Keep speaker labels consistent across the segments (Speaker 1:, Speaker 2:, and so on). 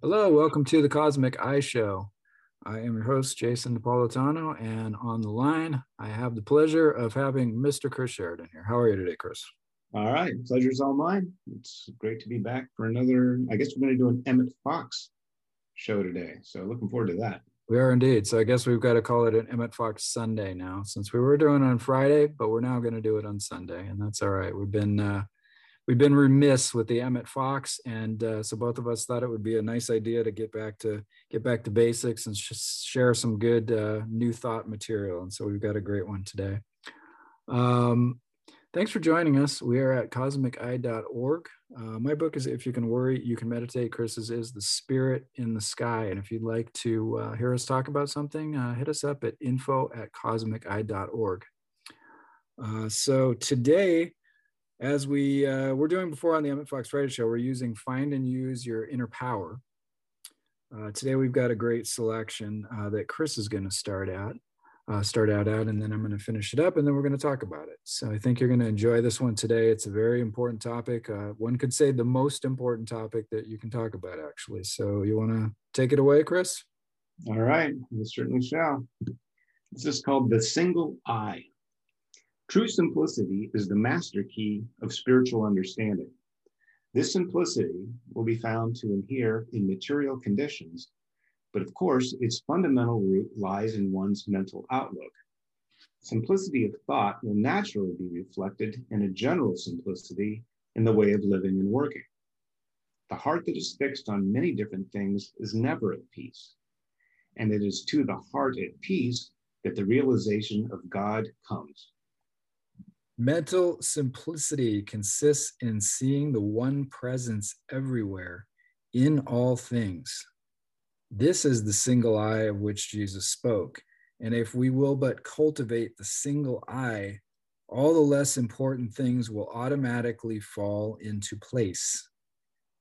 Speaker 1: Hello, welcome to the Cosmic Eye Show. I am your host, Jason Napolitano, and on the line, I have the pleasure of having Mr. Chris Sheridan here. How are you today, Chris?
Speaker 2: All right, pleasure's all mine. It's great to be back for another. I guess we're going to do an Emmett Fox show today, so looking forward to that.
Speaker 1: We are indeed. So I guess we've got to call it an Emmett Fox Sunday now, since we were doing it on Friday, but we're now going to do it on Sunday, and that's all right. We've been uh, we've been remiss with the Emmett Fox, and uh, so both of us thought it would be a nice idea to get back to get back to basics and sh- share some good uh, new thought material. And so we've got a great one today. Um, Thanks for joining us. We are at cosmiceye.org. Uh, my book is If You Can Worry, You Can Meditate. Chris's is The Spirit in the Sky. And if you'd like to uh, hear us talk about something, uh, hit us up at info at cosmiceye.org. Uh, so today, as we uh, were doing before on the Emmett Fox Friday show, we're using Find and Use Your Inner Power. Uh, today, we've got a great selection that Chris is going to start at uh, start out at, and then I'm going to finish it up, and then we're going to talk about it. So I think you're going to enjoy this one today. It's a very important topic. Uh, one could say the most important topic that you can talk about, actually. So you want to take it away, Chris?
Speaker 2: All right, we certainly shall. This is called the single eye. True simplicity is the master key of spiritual understanding. This simplicity will be found to inhere in material conditions but of course, its fundamental root lies in one's mental outlook. Simplicity of thought will naturally be reflected in a general simplicity in the way of living and working. The heart that is fixed on many different things is never at peace. And it is to the heart at peace that the realization of God comes.
Speaker 1: Mental simplicity consists in seeing the one presence everywhere in all things. This is the single eye of which Jesus spoke. And if we will but cultivate the single eye, all the less important things will automatically fall into place.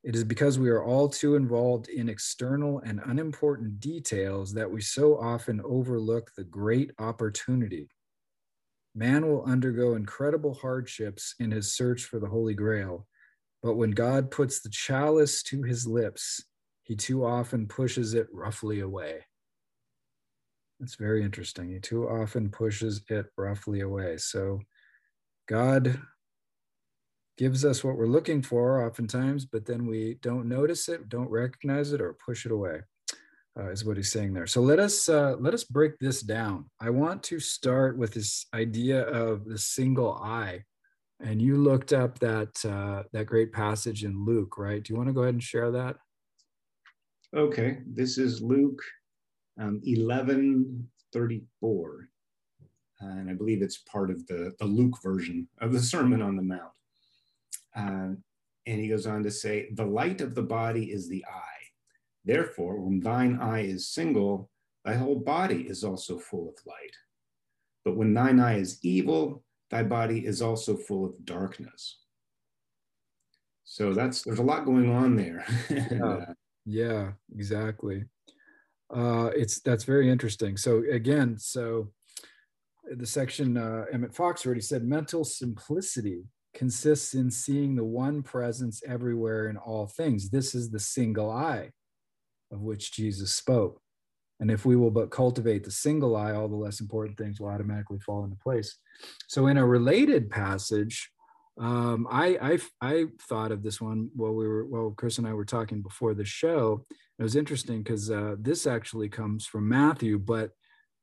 Speaker 1: It is because we are all too involved in external and unimportant details that we so often overlook the great opportunity. Man will undergo incredible hardships in his search for the Holy Grail, but when God puts the chalice to his lips, he too often pushes it roughly away. That's very interesting. He too often pushes it roughly away. So God gives us what we're looking for oftentimes, but then we don't notice it, don't recognize it, or push it away. Uh, is what he's saying there. So let us uh, let us break this down. I want to start with this idea of the single eye, and you looked up that uh, that great passage in Luke, right? Do you want to go ahead and share that?
Speaker 2: Okay, this is Luke um, 11 34. and I believe it's part of the, the Luke version of the Sermon on the Mount. Uh, and he goes on to say, The light of the body is the eye. Therefore, when thine eye is single, thy whole body is also full of light. But when thine eye is evil, thy body is also full of darkness. So that's there's a lot going on there.
Speaker 1: uh, yeah, exactly. Uh, it's that's very interesting. So again, so the section uh, Emmett Fox already said mental simplicity consists in seeing the one presence everywhere in all things. This is the single eye of which Jesus spoke. And if we will but cultivate the single eye, all the less important things will automatically fall into place. So, in a related passage, um, I, I I thought of this one while we were while Chris and I were talking before the show. It was interesting because uh, this actually comes from Matthew, but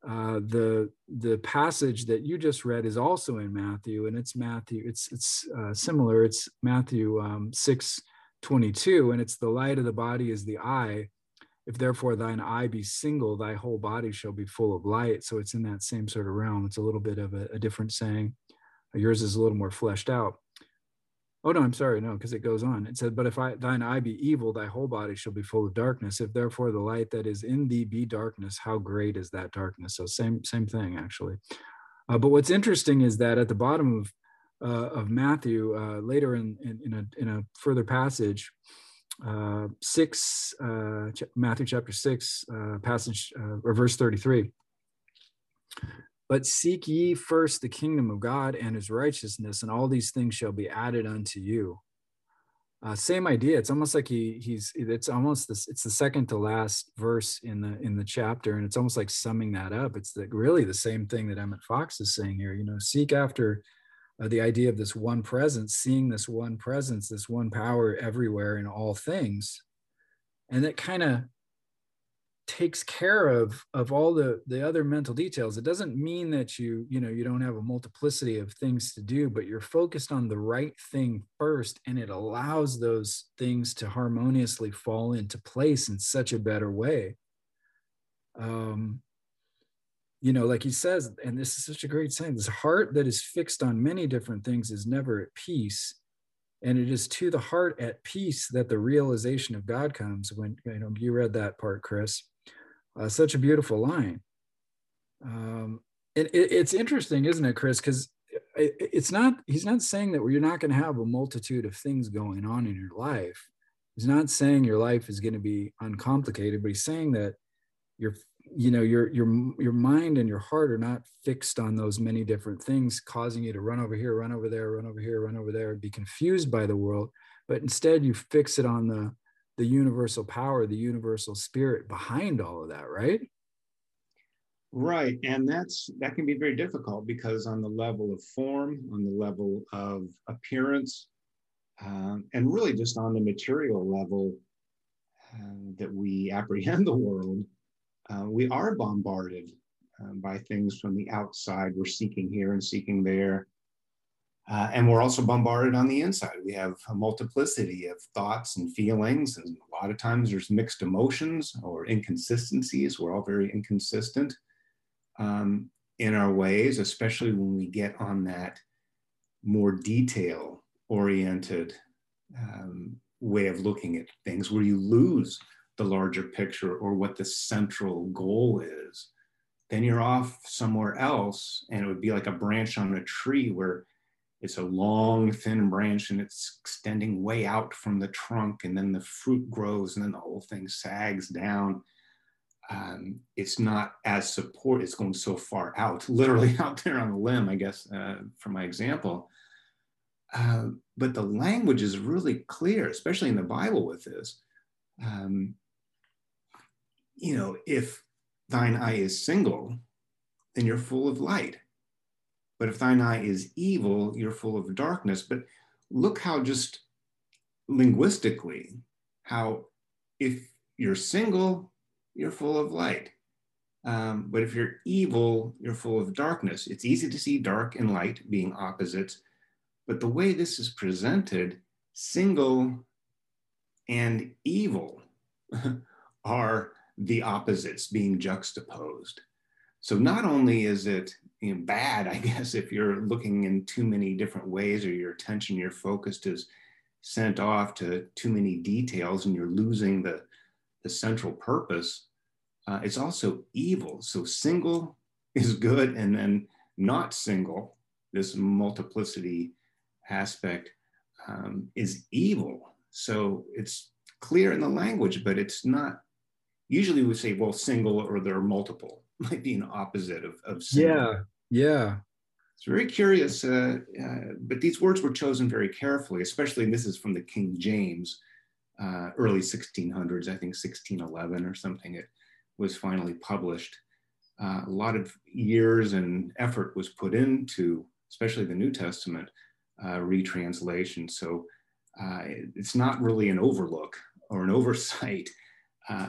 Speaker 1: uh, the the passage that you just read is also in Matthew, and it's Matthew. It's it's uh, similar. It's Matthew um, six twenty two, and it's the light of the body is the eye. If therefore thine eye be single, thy whole body shall be full of light. So it's in that same sort of realm. It's a little bit of a, a different saying. Yours is a little more fleshed out. Oh no, I'm sorry, no, because it goes on. It said, "But if I, thine eye be evil, thy whole body shall be full of darkness. If therefore the light that is in thee be darkness, how great is that darkness?" So same same thing actually. Uh, but what's interesting is that at the bottom of uh, of Matthew, uh, later in, in, in a in a further passage, uh, six uh, Matthew chapter six uh, passage or verse thirty three. But seek ye first the kingdom of God and his righteousness, and all these things shall be added unto you. uh, same idea. It's almost like he he's it's almost this it's the second to last verse in the in the chapter, and it's almost like summing that up. It's the, really the same thing that Emmett Fox is saying here. You know, seek after uh, the idea of this one presence, seeing this one presence, this one power everywhere in all things, and that kind of takes care of of all the the other mental details. It doesn't mean that you you know you don't have a multiplicity of things to do but you're focused on the right thing first and it allows those things to harmoniously fall into place in such a better way. Um you know like he says and this is such a great saying this heart that is fixed on many different things is never at peace and it is to the heart at peace that the realization of god comes when you know you read that part chris uh, such a beautiful line. Um, and it, it's interesting, isn't it, Chris? Because it, it's not, he's not saying that you're not going to have a multitude of things going on in your life. He's not saying your life is going to be uncomplicated, but he's saying that your, you know, your your your mind and your heart are not fixed on those many different things, causing you to run over here, run over there, run over here, run over there, and be confused by the world. But instead, you fix it on the the universal power, the universal spirit behind all of that, right?
Speaker 2: Right. And that's that can be very difficult because on the level of form, on the level of appearance, um, and really just on the material level uh, that we apprehend the world, uh, we are bombarded uh, by things from the outside. We're seeking here and seeking there. Uh, and we're also bombarded on the inside. We have a multiplicity of thoughts and feelings, and a lot of times there's mixed emotions or inconsistencies. We're all very inconsistent um, in our ways, especially when we get on that more detail oriented um, way of looking at things, where you lose the larger picture or what the central goal is. Then you're off somewhere else, and it would be like a branch on a tree where it's a long, thin branch and it's extending way out from the trunk, and then the fruit grows, and then the whole thing sags down. Um, it's not as support, it's going so far out, literally out there on the limb, I guess, uh, for my example. Uh, but the language is really clear, especially in the Bible with this. Um, you know, if thine eye is single, then you're full of light. But if thine eye is evil, you're full of darkness. But look how just linguistically, how if you're single, you're full of light. Um, but if you're evil, you're full of darkness. It's easy to see dark and light being opposites. But the way this is presented, single and evil are the opposites being juxtaposed. So not only is it you know, bad, I guess, if you're looking in too many different ways or your attention, your focus is sent off to too many details and you're losing the, the central purpose, uh, it's also evil. So single is good and then not single, this multiplicity aspect um, is evil. So it's clear in the language, but it's not. Usually we say, well, single or there are multiple might be an opposite of, of
Speaker 1: Yeah, yeah.
Speaker 2: It's very curious, uh, uh, but these words were chosen very carefully, especially, and this is from the King James, uh, early 1600s, I think 1611 or something, it was finally published. Uh, a lot of years and effort was put into, especially the New Testament uh, retranslation. So uh, it's not really an overlook or an oversight.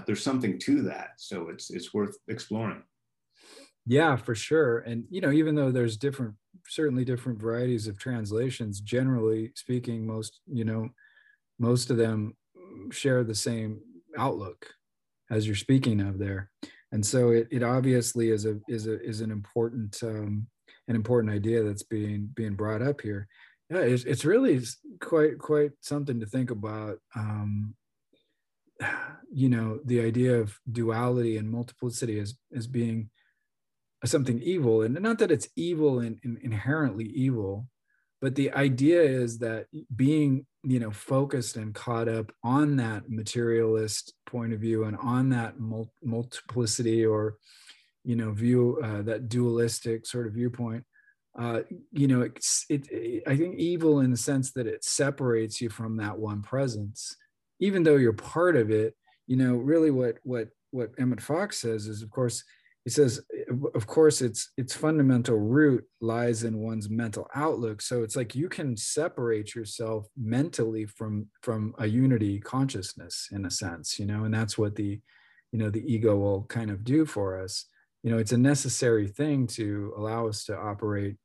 Speaker 2: There's something to that. So it's, it's worth exploring.
Speaker 1: Yeah for sure. And you know even though there's different certainly different varieties of translations generally speaking most you know most of them share the same outlook as you're speaking of there. And so it, it obviously is a is a is an important um, an important idea that's being being brought up here. Yeah it's, it's really quite quite something to think about um, you know the idea of duality and multiplicity as as being something evil and not that it's evil and, and inherently evil but the idea is that being you know focused and caught up on that materialist point of view and on that mul- multiplicity or you know view uh, that dualistic sort of viewpoint uh, you know, it's, it, it, I think evil in the sense that it separates you from that one presence, even though you're part of it. You know, really, what what what Emmett Fox says is, of course, he says, of course, its its fundamental root lies in one's mental outlook. So it's like you can separate yourself mentally from from a unity consciousness, in a sense, you know, and that's what the, you know, the ego will kind of do for us. You know, it's a necessary thing to allow us to operate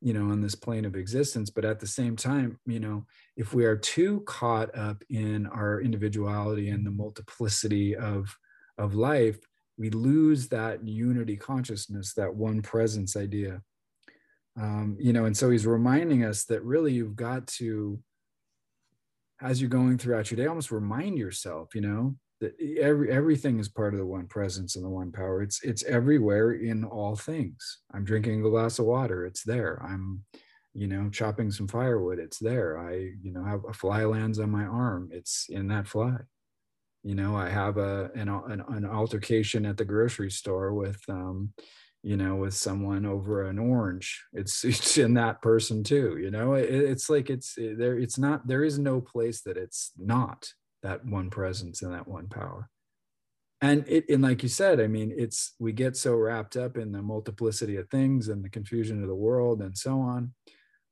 Speaker 1: you know on this plane of existence but at the same time you know if we are too caught up in our individuality and the multiplicity of of life we lose that unity consciousness that one presence idea. Um, you know and so he's reminding us that really you've got to as you're going throughout your day almost remind yourself you know every everything is part of the one presence and the one power. It's it's everywhere in all things. I'm drinking a glass of water it's there. I'm you know chopping some firewood it's there. I you know have a fly lands on my arm it's in that fly. You know i have a an, an, an altercation at the grocery store with um you know with someone over an orange. It's it's in that person too you know? It, it's like it's there it's not there is no place that it's not that one presence and that one power. And it and like you said i mean it's we get so wrapped up in the multiplicity of things and the confusion of the world and so on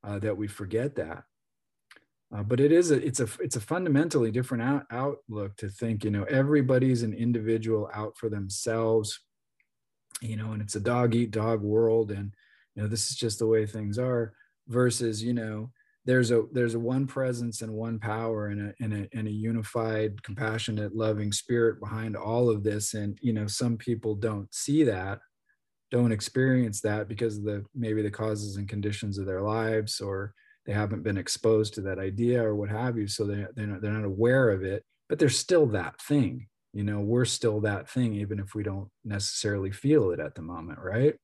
Speaker 1: uh, that we forget that. Uh, but it is a it's a it's a fundamentally different out, outlook to think you know everybody's an individual out for themselves you know and it's a dog eat dog world. And you know this is just the way things are versus you know there's a there's a one presence and one power and a, and a and a unified compassionate loving spirit behind all of this. And you know some people don't see that don't experience that because of the maybe the causes and conditions of their lives or they haven't been exposed to that idea or what have you. So they, they're, not, they're not aware of it but they're still that thing you know we're still that thing even if we don't necessarily feel it at the moment right?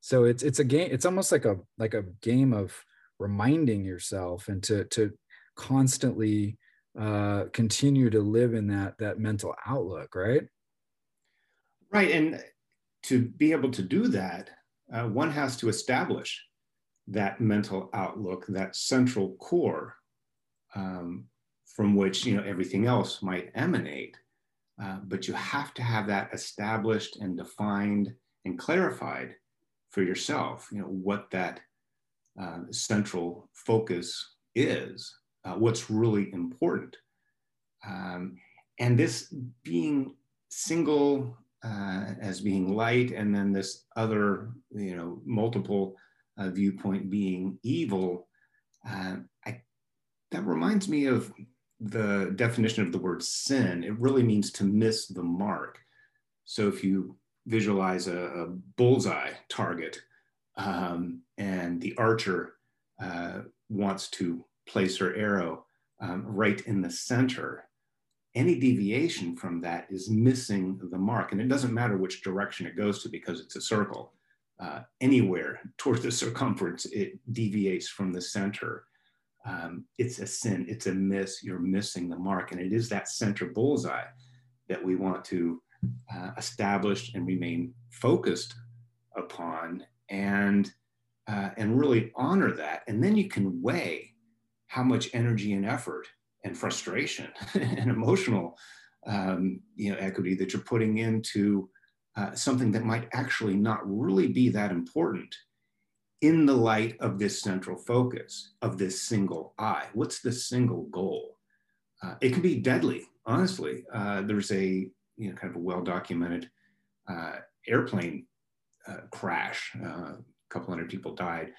Speaker 1: So it's it's a game it's almost like a like a game of reminding yourself and to to constantly uh, continue to live in that that mental outlook, right?
Speaker 2: Right, and to be able to do that, uh, one has to establish that mental outlook, that central core um, from which you know everything else might emanate. Uh, but you have to have that established and defined and clarified for yourself. You know what that uh, central focus is, uh, what's really important. Um, and this being single uh, as being light, and then this other, you know, multiple uh, viewpoint being evil, uh, I, that reminds me of the definition of the word sin. It really means to miss the mark. So if you visualize a, a bullseye target, um, and the archer uh, wants to place her arrow um, right in the center. Any deviation from that is missing the mark. And it doesn't matter which direction it goes to because it's a circle. Uh, anywhere towards the circumference, it deviates from the center. Um, it's a sin, it's a miss, you're missing the mark. And it is that center bullseye that we want to uh, establish and remain focused upon and uh, and really honor that and then you can weigh how much energy and effort and frustration and emotional um, you know equity that you're putting into uh, something that might actually not really be that important in the light of this central focus of this single eye. What's the single goal? Uh, it can be deadly, honestly. Uh, there's a you know kind of a well documented uh, airplane uh, crash. A couple hundred people died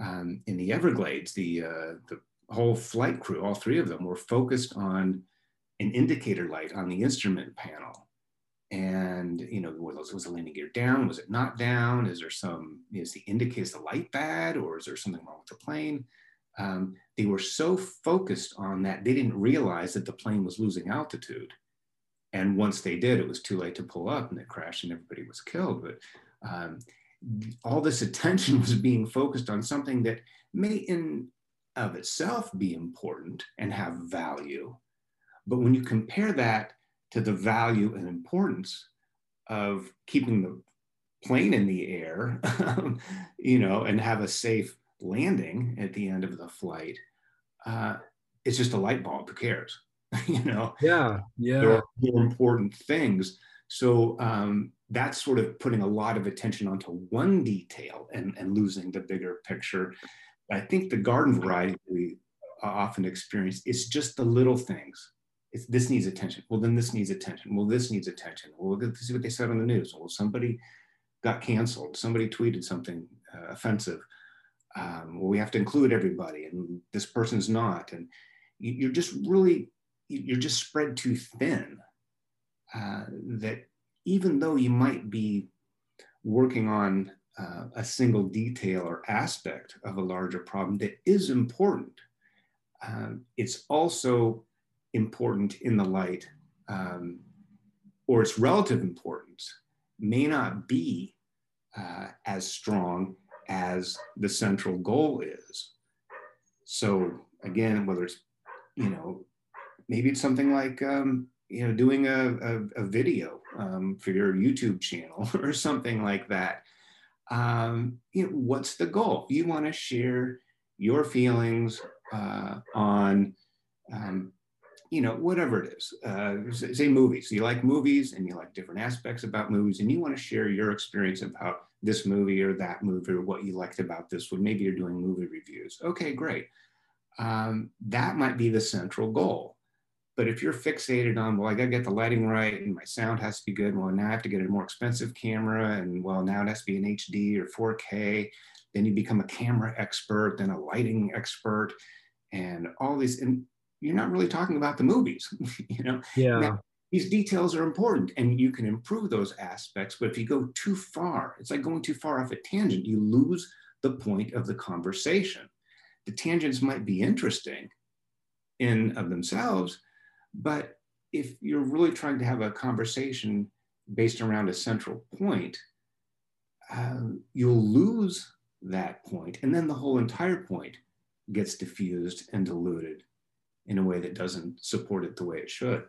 Speaker 2: um, in the Everglades. The uh, the whole flight crew, all three of them, were focused on an indicator light on the instrument panel. And you know, was, was the landing gear down? Was it not down? Is there some? Is the indicator is the light bad, or is there something wrong with the plane? Um, they were so focused on that they didn't realize that the plane was losing altitude. And once they did, it was too late to pull up, and it crashed, and everybody was killed. But um, all this attention was being focused on something that may in of itself be important and have value. But when you compare that to the value and importance of keeping the plane in the air, you know, and have a safe landing at the end of the flight. Uh, it's just a light bulb. Who cares? you know?
Speaker 1: Yeah, yeah.
Speaker 2: There are more important things. So um, that's sort of putting a lot of attention onto one detail and, and losing the bigger picture. I think the garden variety we often experience is just the little things. It's, this needs attention. Well, then this needs attention. Well, this needs attention. Well, let's see what they said on the news. Well, somebody got canceled. Somebody tweeted something uh, offensive. Um, well, we have to include everybody, and this person's not. And you, are just really, you're just spread too thin. Uh, that even though you might be working on uh, a single detail or aspect of a larger problem that is important, um, it's also important in the light, um, or its relative importance may not be uh, as strong as the central goal is. So again, whether it's, you know, maybe it's something like, um, you know, doing a, a, a video um, for your YouTube channel or something like that. Um, you know, what's the goal? You want to share your feelings uh, on um, you know, whatever it is, uh, say movies. You like movies and you like different aspects about movies, and you want to share your experience about this movie or that movie or what you liked about this one. Maybe you're doing movie reviews. Okay, great. Um, that might be the central goal. But if you're fixated on, well, I got to get the lighting right and my sound has to be good. Well, now I have to get a more expensive camera. And well, now it has to be an HD or 4K. Then you become a camera expert, then a lighting expert, and all these. And you're not really talking about the movies, you know?
Speaker 1: Yeah. Now,
Speaker 2: these details are important and you can improve those aspects, but if you go too far, it's like going too far off a tangent, you lose the point of the conversation. The tangents might be interesting in of themselves, but if you're really trying to have a conversation based around a central point, uh, you'll lose that point, and then the whole entire point gets diffused and diluted in a way that doesn't support it the way it should.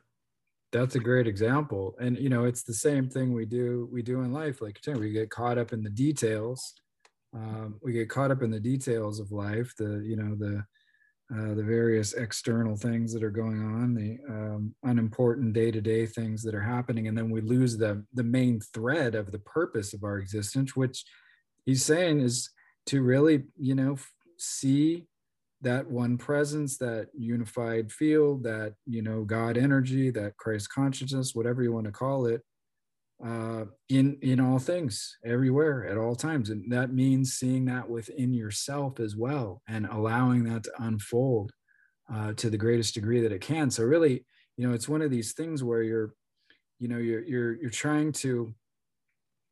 Speaker 1: That's a great example. And you know it's the same thing we do we do in life. Like you're saying, we get caught up in the details um, we get caught up in the details of life the you know the uh, the various external things that are going on the um, unimportant day-to-day things that are happening and then we lose the the main thread of the purpose of our existence which he's saying is to really you know see that one presence, that unified field, that you know God energy, that Christ consciousness, whatever you want to call it, uh, in in all things, everywhere, at all times, and that means seeing that within yourself as well, and allowing that to unfold uh, to the greatest degree that it can. So really, you know, it's one of these things where you're, you know, you're you're you're trying to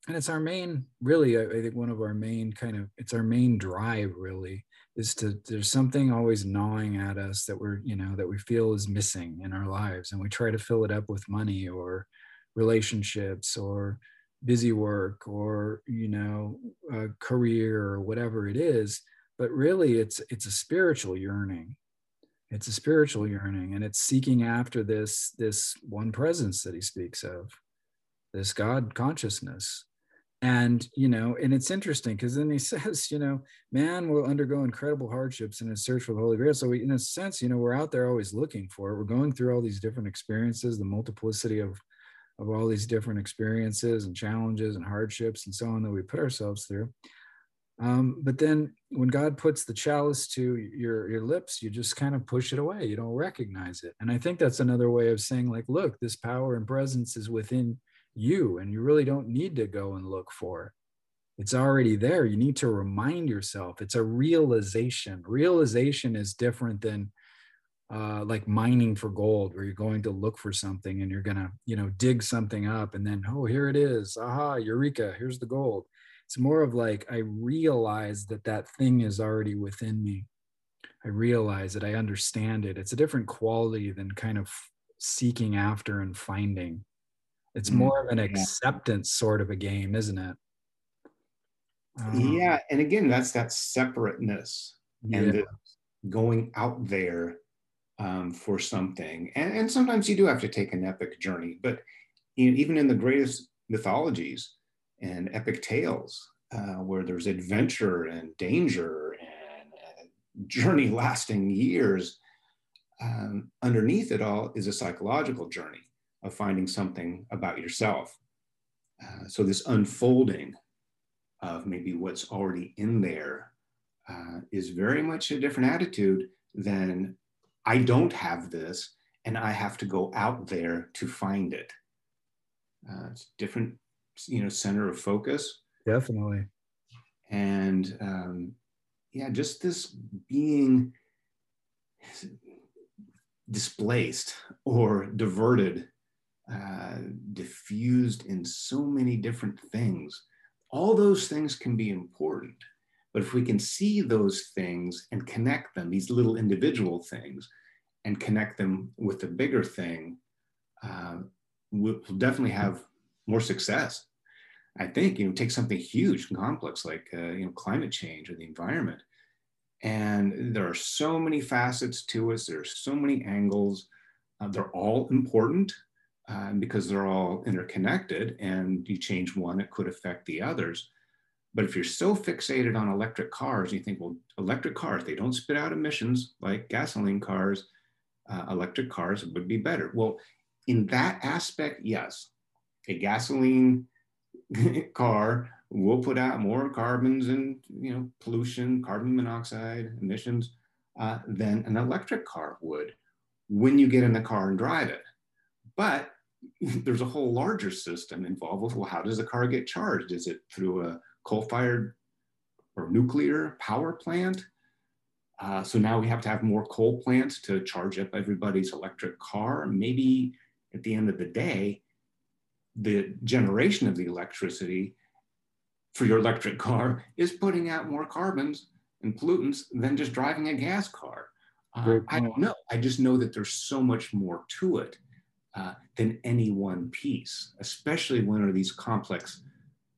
Speaker 1: and it's our main really i think one of our main kind of it's our main drive really is to there's something always gnawing at us that we're you know that we feel is missing in our lives and we try to fill it up with money or relationships or busy work or you know a career or whatever it is but really it's it's a spiritual yearning. It's a spiritual yearning and it's seeking after this this one presence that he speaks of this god consciousness. And you know and it's interesting because then he says you know man will undergo incredible hardships in his search for the holy grail. So we, in a sense you know we're out there always looking for it. We're going through all these different experiences the multiplicity of of all these different experiences and challenges and hardships and so on that we put ourselves through. Um, but then when god puts the chalice to your your lips you just kind of push it away. You don't recognize it. And i think that's another way of saying like look this power and presence is within you and you really don't need to go and look for it. It's already there. You need to remind yourself. It's a realization. Realization is different than uh, like mining for gold where you're going to look for something and you're gonna you know dig something up and then oh here it is. Aha eureka here's the gold. It's more of like i realize that that thing is already within me. I realize it i understand it. It's a different quality than kind of seeking after and finding. It's mm, more of an acceptance sort of a game, isn't it?
Speaker 2: Um, yeah, and again, that's that separateness yeah. and going out there um, for something. And, and sometimes you do have to take an epic journey, but even in the greatest mythologies and epic tales uh, where there's adventure and danger and, and journey lasting years. Um, underneath it all is a psychological journey of finding something about yourself. Uh, so, this unfolding of maybe what's already in there uh, is very much a different attitude than I don't have this and I have to go out there to find it. Uh, it's different, you know, center of focus.
Speaker 1: Definitely.
Speaker 2: And um, yeah, just this being displaced or diverted, uh, diffused in so many different things. All those things can be important. But if we can see those things and connect them, these little individual things, and connect them with the bigger thing, uh, we'll definitely have more success. I think you know take something huge and complex like uh, you know climate change or the environment, and there are so many facets to us. There are so many angles. Uh, they're all important uh, because they're all interconnected, and you change one, it could affect the others. But if you're so fixated on electric cars, you think, well, electric cars, they don't spit out emissions like gasoline cars uh, electric cars would be better. Well, in that aspect, yes, a gasoline car will put out more carbons and you know pollution, carbon monoxide emissions uh, than an electric car would when you get in the car and drive it. But there's a whole larger system involved with well, how does the car get charged? Is it through a coal-fired or nuclear power plant? Uh, so now we have to have more coal plants to charge up everybody's electric car. Maybe at the end of the day, the generation of the electricity for your electric car is putting out more carbons and pollutants than just driving a gas car. Uh, I don't know. I just know that there's so much more to it uh, than any one piece, especially when are these complex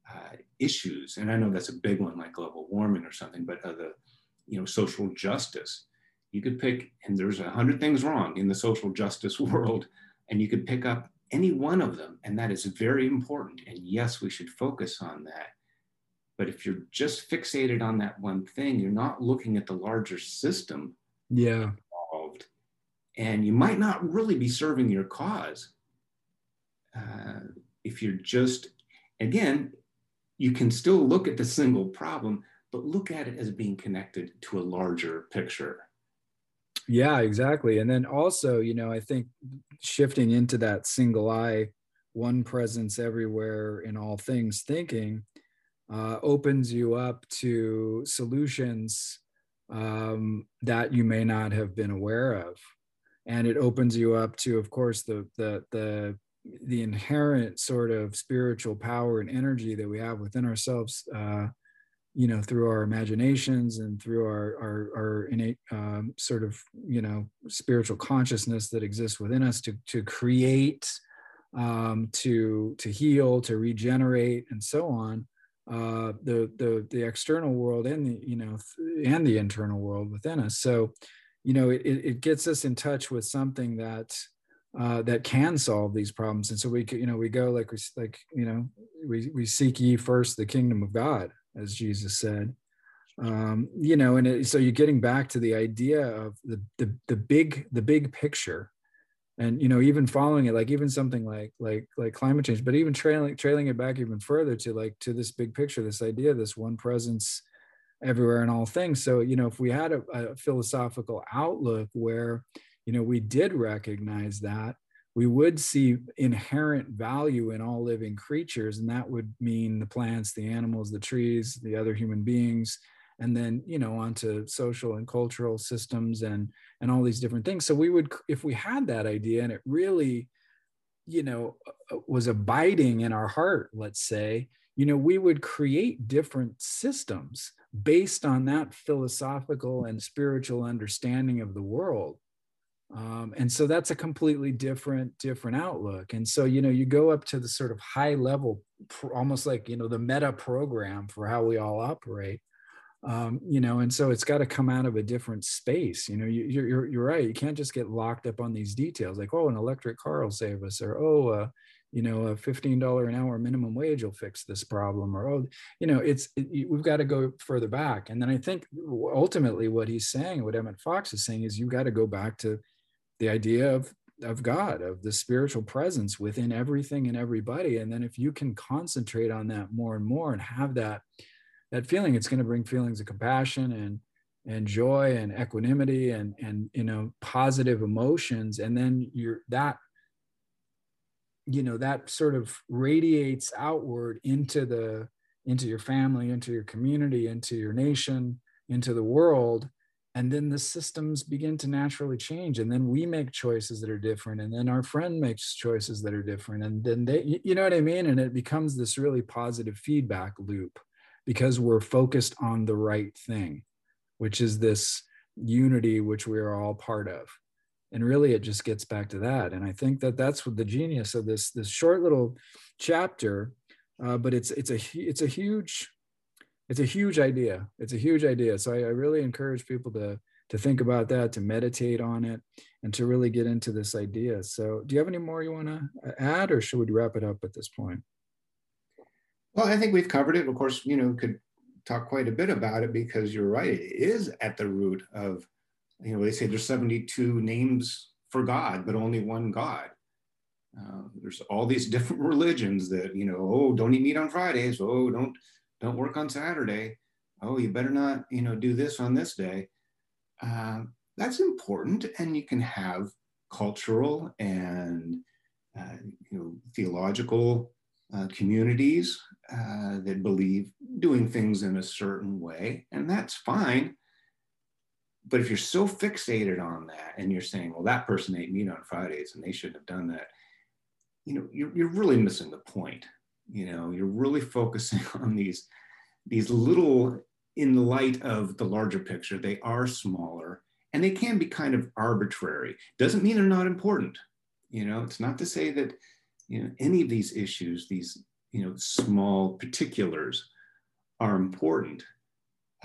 Speaker 2: uh, issues. And I know that's a big one like global warming or something, but the you know, social justice. You could pick, and there's a hundred things wrong in the social justice world, and you could pick up any one of them, and that is very important. And yes, we should focus on that. But if you're just fixated on that one thing, you're not looking at the larger system
Speaker 1: yeah.
Speaker 2: involved, and you might not really be serving your cause. Uh, if you're just, again, you can still look at the single problem, but look at it as being connected to a larger picture.
Speaker 1: Yeah, exactly. And then also, you know, I think shifting into that single eye, one presence everywhere in all things thinking uh, opens you up to solutions um, that you may not have been aware of. And it opens you up to, of course, the the the the inherent sort of spiritual power and energy that we have within ourselves uh, you know through our imaginations and through our our, our innate um, sort of you know spiritual consciousness that exists within us to to create um, to to heal to regenerate and so on uh, the the the external world and the you know and the internal world within us. So you know it, it gets us in touch with something that uh, that can solve these problems and so we you know we go like we like you know we we seek ye first the kingdom of god as Jesus said. Um, you know, and it, so you're getting back to the idea of the, the the big the big picture, and you know, even following it, like even something like like like climate change, but even trailing trailing it back even further to like to this big picture, this idea, this one presence everywhere in all things. So you know, if we had a, a philosophical outlook where you know we did recognize that. We would see inherent value in all living creatures and that would mean the plants the animals the trees the other human beings and then you know onto social and cultural systems and and all these different things. So we would if we had that idea and it really you know was abiding in our heart let's say you know we would create different systems based on that philosophical and spiritual understanding of the world um, and so that's a completely different different outlook. And so you know you go up to the sort of high level almost like you know the meta program for how we all operate. Um, you know and so it's got to come out of a different space you know you, are you're, you're right you can't just get locked up on these details like oh an electric car will save us or oh uh, you know a $15 an hour minimum wage will fix this problem or oh you know it's it, we've got to go further back. And then i think ultimately what he's saying what emmett fox is saying is you've got to go back to the idea of of god of the spiritual presence within everything and everybody. And then if you can concentrate on that more and more and have that that feeling it's going to bring feelings of compassion and and joy and equanimity and and you know positive emotions. And then you're that you know that sort of radiates outward into the into your family into your community into your nation into the world and then the systems begin to naturally change and then we make choices that are different and then our friend makes choices that are different and then they you know what i mean? And it becomes this really positive feedback loop because we're focused on the right thing which is this unity which we are all part of. And really it just gets back to that and i think that that's what the genius of this this short little chapter uh, but it's it's a it's a huge it's a huge idea it's a huge idea so I, I really encourage people to to think about that to meditate on it and to really get into this idea so do you have any more you want to add or should we wrap it up at this point
Speaker 2: well i think we've covered it of course you know could talk quite a bit about it because you're right it is at the root of you know, they say there's 72 names for God, but only one God. Uh, there's all these different religions that, you know, oh, don't eat meat on Fridays. Oh, don't don't work on Saturday. Oh, you better not, you know, do this on this day. Uh, that's important, and you can have cultural and uh, you know theological uh, communities uh, that believe doing things in a certain way, and that's fine but if you're so fixated on that and you're saying, well, that person ate meat on Fridays and they shouldn't have done that, you know, you're, you're really missing the point. You know, you're really focusing on these, these little, in light of the larger picture, they are smaller and they can be kind of arbitrary. Doesn't mean they're not important. You know, it's not to say that, you know, any of these issues, these, you know, small particulars are important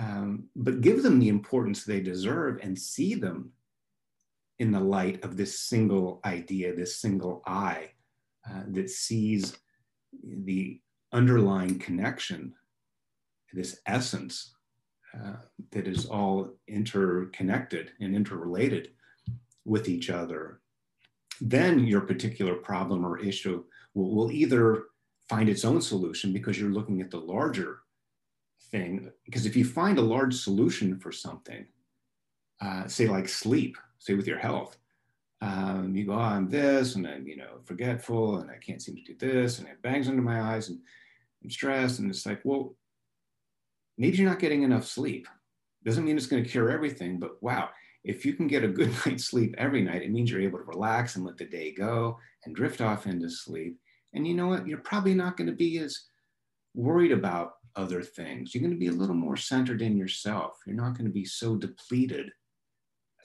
Speaker 2: um, but give them the importance they deserve and see them in the light of this single idea, this single eye uh, that sees the underlying connection, this essence uh, that is all interconnected and interrelated with each other. Then your particular problem or issue will, will either find its own solution because you're looking at the larger thing because if you find a large solution for something, uh, say like sleep, say with your health, um, you go, oh, I'm this, and I'm you know forgetful, and I can't seem to do this, and I have bags under my eyes, and I'm stressed, and it's like, well, maybe you're not getting enough sleep. Doesn't mean it's going to cure everything, but wow, if you can get a good night's sleep every night, it means you're able to relax and let the day go and drift off into sleep. And you know what? You're probably not going to be as worried about other things. You're going to be a little more centered in yourself. You're not going to be so depleted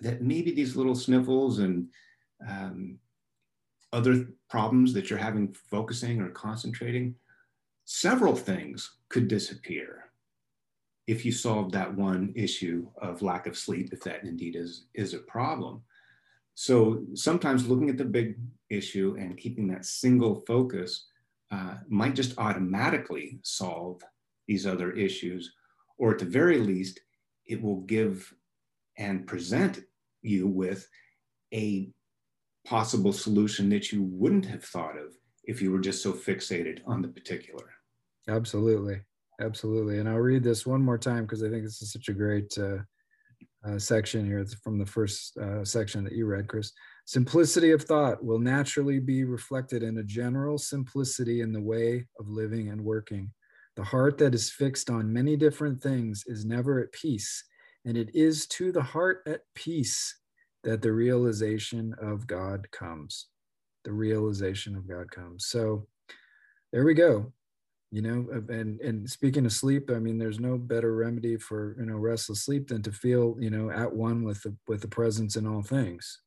Speaker 2: that maybe these little sniffles and um, other problems that you're having focusing or concentrating, several things could disappear if you solve that one issue of lack of sleep, if that indeed is, is a problem. So sometimes looking at the big issue and keeping that single focus uh, might just automatically solve these other issues, or at the very least, it will give and present you with a possible solution that you wouldn't have thought of if you were just so fixated on the particular.
Speaker 1: Absolutely. Absolutely. And I'll read this one more time because I think this is such a great uh, uh, section here. It's from the first uh, section that you read, Chris. Simplicity of thought will naturally be reflected in a general simplicity in the way of living and working. The heart that is fixed on many different things is never at peace, and it is to the heart at peace that the realization of God comes. The realization of God comes. So there we go. You know, and and speaking of sleep, I mean, there's no better remedy for you know restless sleep than to feel you know at one with the with the presence in all things.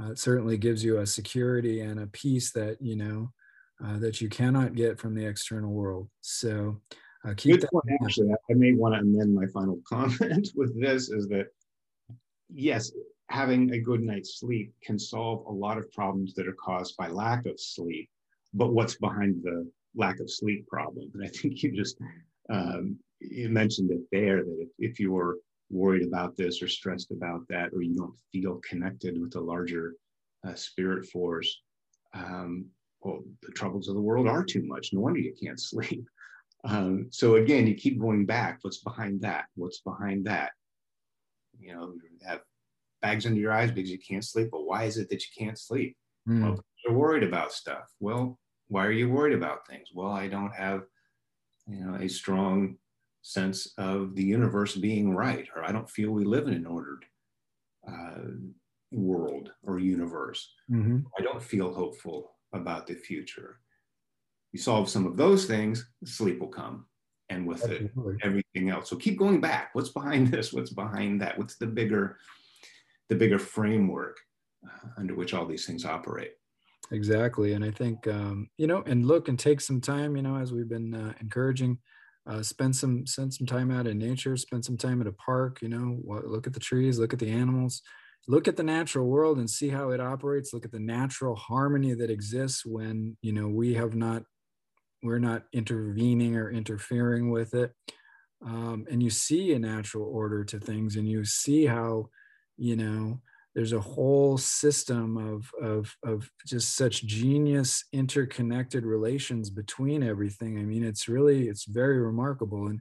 Speaker 1: Uh, it certainly gives you a security and a peace that you know uh, that you cannot get from the external world. So uh, Good.
Speaker 2: Point, actually, I may want to amend my final comment with this is that yes, having a good night's sleep can solve a lot of problems that are caused by lack of sleep. but what's behind the lack of sleep problem? And I think you just um, you mentioned it there that if, if you're worried about this or stressed about that, or you don't feel connected with the larger uh, spirit force, um, well, the troubles of the world are too much. No wonder you can't sleep. Um, so again, you keep going back. What's behind that? What's behind that? You know, you have bags under your eyes because you can't sleep. But why is it that you can't sleep? Mm. Well, you're worried about stuff. Well, why are you worried about things? Well, I don't have, you know, a strong sense of the universe being right, or I don't feel we live in an ordered uh, world or universe. Mm-hmm. I don't feel hopeful about the future. You solve some of those things, sleep will come, and with Absolutely. it, everything else. So keep going back. What's behind this? What's behind that? What's the bigger, the bigger framework uh, under which all these things operate?
Speaker 1: Exactly, and I think um, you know, and look and take some time. You know, as we've been uh, encouraging uh, spend some spend some time out in nature spend some time at a park you know look at the trees look at the animals look at the natural world and see how it operates look at the natural harmony that exists when you know we have not we're not intervening or interfering with it um, and you see a natural order to things and you see how you know there's a whole system of, of, of just such genius interconnected relations between everything. I mean, it's really, it's very remarkable. And,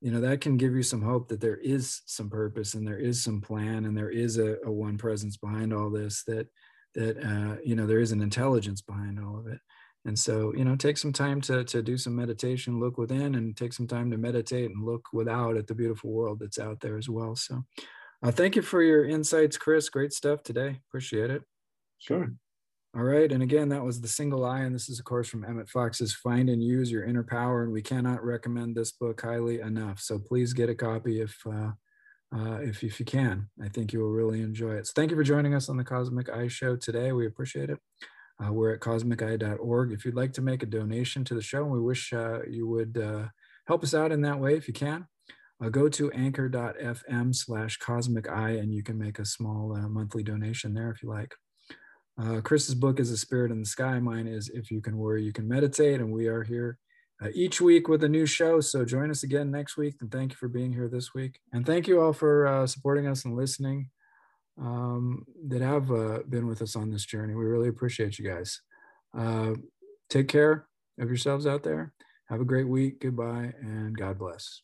Speaker 1: you know, that can give you some hope that there is some purpose and there is some plan and there is a, a one presence behind all this that, that, uh, you know, there is an intelligence behind all of it. And so, you know, take some time to, to do some meditation, look within and take some time to meditate and look without at the beautiful world that's out there as well. So uh, thank you for your insights, Chris. Great stuff today. Appreciate it.
Speaker 2: Sure.
Speaker 1: All right. And again, that was The Single Eye. And this is, of course, from Emmett Fox's Find and Use Your Inner Power. And we cannot recommend this book highly enough. So please get a copy if, uh, uh, if, if you can. I think you will really enjoy it. So thank you for joining us on the Cosmic Eye Show today. We appreciate it. Uh, we're at cosmiceye.org. If you'd like to make a donation to the show, we wish uh, you would uh, help us out in that way if you can uh, go to anchor.fm slash cosmic eye and you can make a small uh, monthly donation there if you like. Uh, Chris's book is A Spirit in the Sky. Mine is If You Can Worry, You Can Meditate. And we are here each week with a new show. So join us again next week. And thank you for being here this week. And thank you all for supporting us and listening um, that have uh, been with us on this journey. We really appreciate you guys. Uh, take care of yourselves out there. Have a great week. Goodbye and God bless.